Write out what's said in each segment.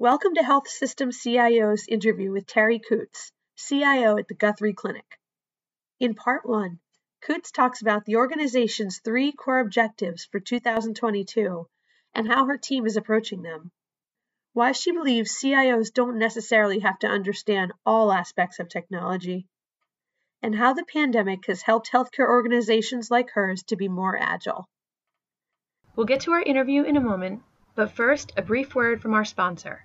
Welcome to Health System CIO's interview with Terri Couts, CIO at the Guthrie Clinic. In part one, Coots talks about the organization's three core objectives for 2022 and how her team is approaching them. Why she believes CIOs don't necessarily have to understand all aspects of technology, and how the pandemic has helped healthcare organizations like hers to be more agile. We'll get to our interview in a moment, but first, a brief word from our sponsor.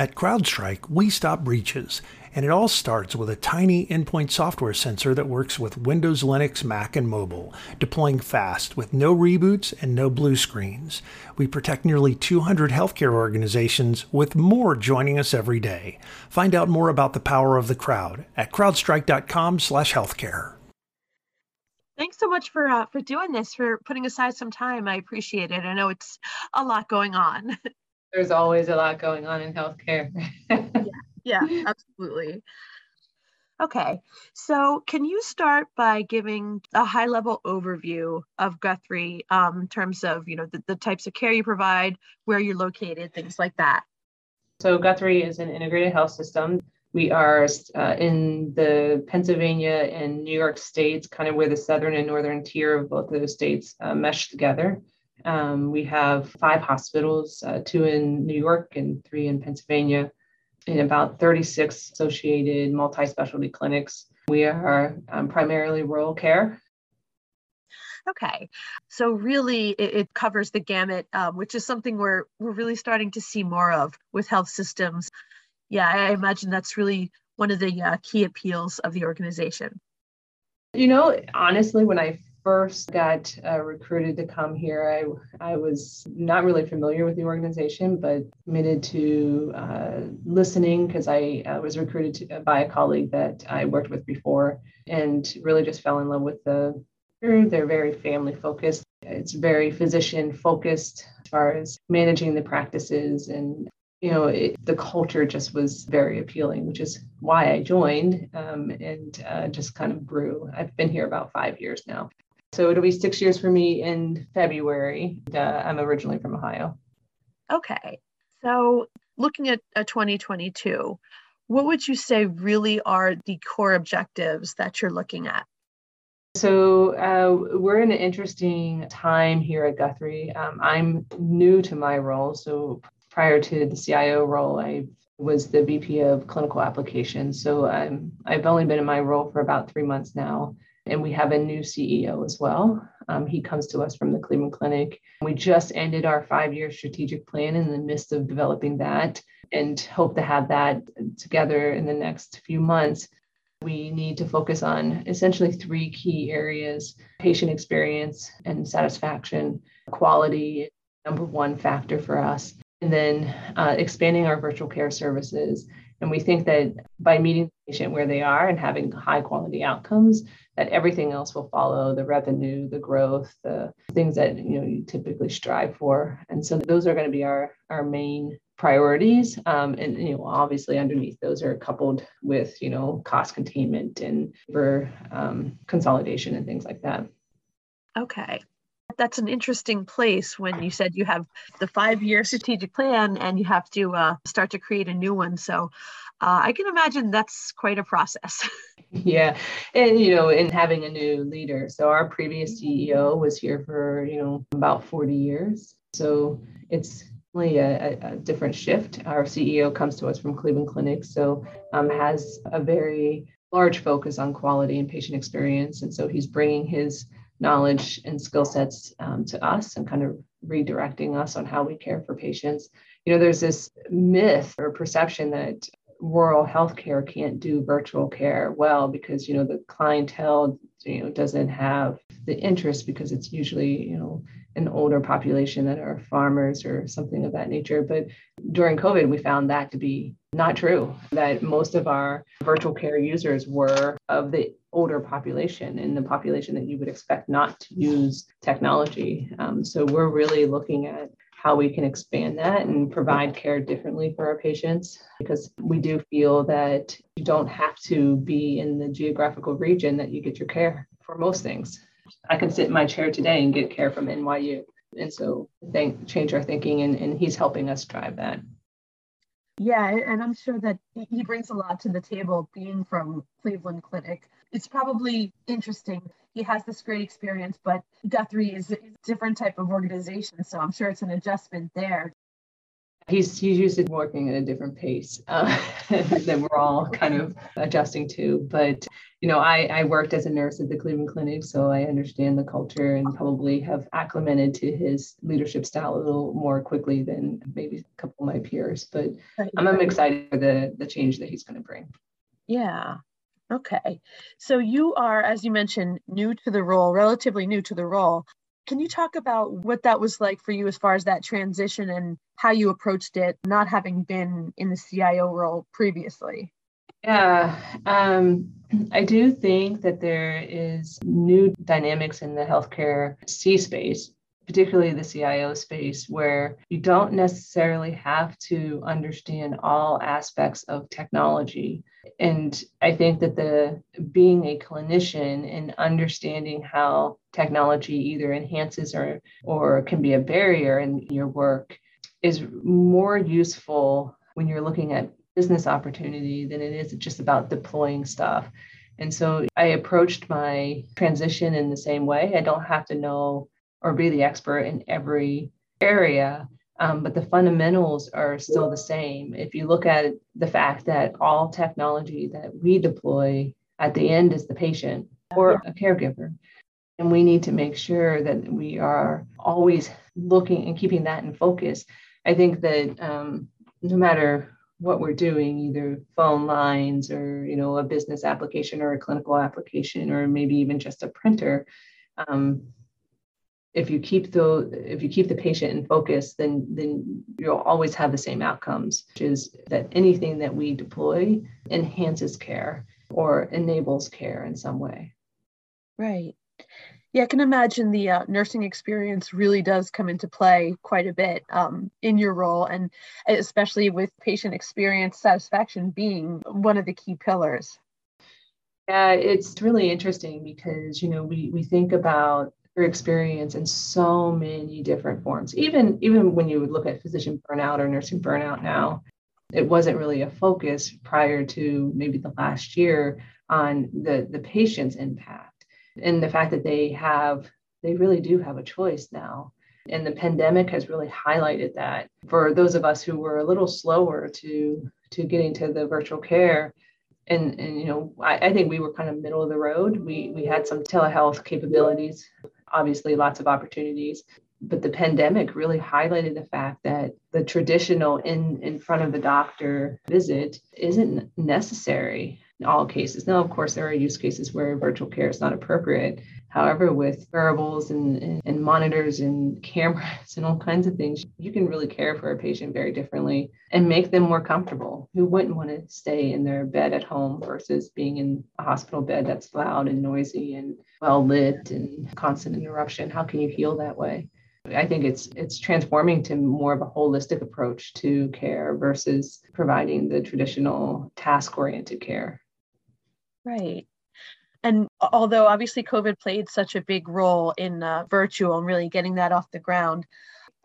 At CrowdStrike, we stop breaches, and it all starts with a tiny endpoint software sensor that works with Windows, Linux, Mac, and mobile, deploying fast with no reboots and no blue screens. We protect nearly 200 healthcare organizations, with more joining us every day. Find out more about the power of the crowd at crowdstrike.com/healthcare. Thanks so much for uh, for doing this, for putting aside some time. I appreciate it. I know it's a lot going on. there's always a lot going on in healthcare. yeah, yeah, absolutely. Okay, so can you start by giving a high level overview of Guthrie um, in terms of you know the, the types of care you provide, where you're located, things like that? So Guthrie is an integrated health system. We are uh, in the Pennsylvania and New York states, kind of where the southern and northern tier of both of those states uh, mesh together. Um, we have five hospitals, uh, two in New York and three in Pennsylvania, and about 36 associated multi specialty clinics. We are um, primarily rural care. Okay, so really it, it covers the gamut, um, which is something we're we're really starting to see more of with health systems. Yeah, I imagine that's really one of the uh, key appeals of the organization. You know, honestly, when I first got uh, recruited to come here, I, I was not really familiar with the organization, but committed to uh, listening because I uh, was recruited to, by a colleague that I worked with before and really just fell in love with the crew. they're very family focused. It's very physician focused as far as managing the practices and you know it, the culture just was very appealing which is why i joined um, and uh, just kind of grew i've been here about five years now so it'll be six years for me in February. Uh, I'm originally from Ohio. Okay. So looking at a 2022, what would you say really are the core objectives that you're looking at? So uh, we're in an interesting time here at Guthrie. Um, I'm new to my role. So prior to the CIO role, I was the VP of clinical applications. So I'm, I've only been in my role for about three months now and we have a new CEO as well. Um, he comes to us from the Cleveland Clinic. We just ended our five year strategic plan in the midst of developing that and hope to have that together in the next few months. We need to focus on essentially three key areas patient experience and satisfaction, quality, number one factor for us, and then uh, expanding our virtual care services. And we think that by meeting the patient where they are and having high quality outcomes, that everything else will follow the revenue, the growth, the things that you know you typically strive for. And so those are going to be our our main priorities. Um, and you know, obviously underneath those are coupled with you know cost containment and for um, consolidation and things like that. Okay. That's an interesting place when you said you have the five year strategic plan and you have to uh, start to create a new one. So uh, I can imagine that's quite a process. yeah. And, you know, in having a new leader. So our previous CEO was here for, you know, about 40 years. So it's really a, a different shift. Our CEO comes to us from Cleveland Clinic, so um, has a very large focus on quality and patient experience. And so he's bringing his knowledge and skill sets um, to us and kind of redirecting us on how we care for patients. You know, there's this myth or perception that rural healthcare can't do virtual care well because you know the clientele you know doesn't have the interest because it's usually you know an older population that are farmers or something of that nature but during covid we found that to be not true that most of our virtual care users were of the older population and the population that you would expect not to use technology um, so we're really looking at how we can expand that and provide care differently for our patients because we do feel that you don't have to be in the geographical region that you get your care for most things. I can sit in my chair today and get care from NYU. And so think change our thinking and, and he's helping us drive that. Yeah, and I'm sure that he brings a lot to the table being from Cleveland Clinic. It's probably interesting. He has this great experience, but Guthrie is a different type of organization. So I'm sure it's an adjustment there he's he's used to working at a different pace uh, that we're all kind of adjusting to. But you know, I, I worked as a nurse at the Cleveland Clinic, so I understand the culture and probably have acclimated to his leadership style a little more quickly than maybe a couple of my peers. But I'm, I'm excited for the the change that he's going to bring. Yeah. Okay. So you are, as you mentioned, new to the role, relatively new to the role. Can you talk about what that was like for you as far as that transition and how you approached it, not having been in the CIO role previously? Yeah, um, I do think that there is new dynamics in the healthcare C space, particularly the CIO space, where you don't necessarily have to understand all aspects of technology and I think that the being a clinician and understanding how technology either enhances or or can be a barrier in your work is more useful when you're looking at business opportunity than it is just about deploying stuff. And so I approached my transition in the same way. I don't have to know or be the expert in every area, um, but the fundamentals are still the same. If you look at the fact that all technology that we deploy at the end is the patient or a caregiver. And we need to make sure that we are always looking and keeping that in focus. I think that um, no matter what we're doing, either phone lines or you know a business application or a clinical application or maybe even just a printer, um, if you keep the if you keep the patient in focus then then you'll always have the same outcomes which is that anything that we deploy enhances care or enables care in some way. Right. Yeah i can imagine the uh, nursing experience really does come into play quite a bit um, in your role and especially with patient experience satisfaction being one of the key pillars. Yeah, it's really interesting because you know we we think about experience in so many different forms. Even even when you would look at physician burnout or nursing burnout now, it wasn't really a focus prior to maybe the last year on the the patient's impact and the fact that they have they really do have a choice now. And the pandemic has really highlighted that for those of us who were a little slower to to getting to the virtual care and, and you know I, I, think we were kind of middle of the road we we had some telehealth capabilities obviously lots of opportunities. But the pandemic really highlighted the fact that the traditional in, in front of the doctor visit isn't necessary in all cases. Now, of course, there are use cases where virtual care is not appropriate. However, with wearables and, and, and, monitors and cameras and all kinds of things, you can really care for a patient very differently and make them more comfortable. Who wouldn't want to stay in their bed at home versus being in a hospital bed that's loud and noisy and well lit and constant interruption? How can you heal that way? I think it's it's transforming to more of a holistic approach to care versus providing the traditional task oriented care. Right. And although obviously COVID played such a big role in uh, virtual and really getting that off the ground,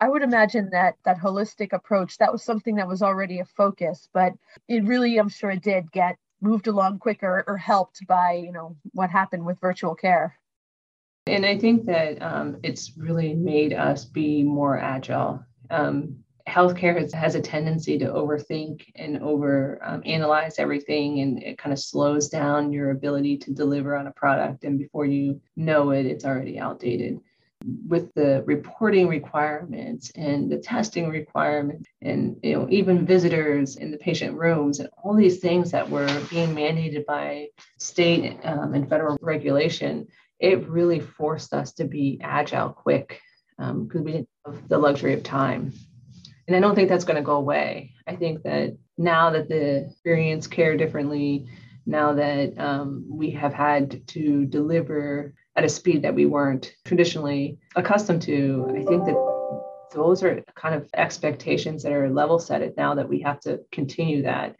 I would imagine that that holistic approach that was something that was already a focus, but it really, I'm sure, it did get moved along quicker or helped by you know what happened with virtual care. And I think that um, it's really made us be more agile. Um, healthcare has, has a tendency to overthink and over um, analyze everything and it kind of slows down your ability to deliver on a product and before you know it it's already outdated. With the reporting requirements and the testing requirements and you know even visitors in the patient rooms and all these things that were being mandated by state um, and federal regulation it really forced us to be agile quick because um, we didn't have the luxury of time and I don't think that's going to go away. I think that now that the experience care differently, now that um, we have had to deliver at a speed that we weren't traditionally accustomed to, I think that those are kind of expectations that are level set it now that we have to continue that.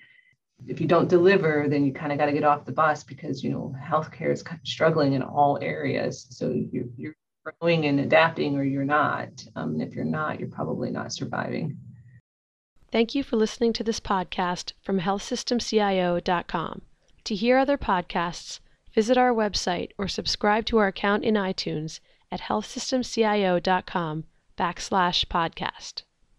If you don't deliver, then you kind of got to get off the bus because you know healthcare is kind of struggling in all areas. So you're, you're growing and adapting or you're not. Um, and if you're not, you're probably not surviving. Thank you for listening to this podcast from healthsystemcio.com. To hear other podcasts, visit our website or subscribe to our account in iTunes at healthsystemcio.com backslash podcast.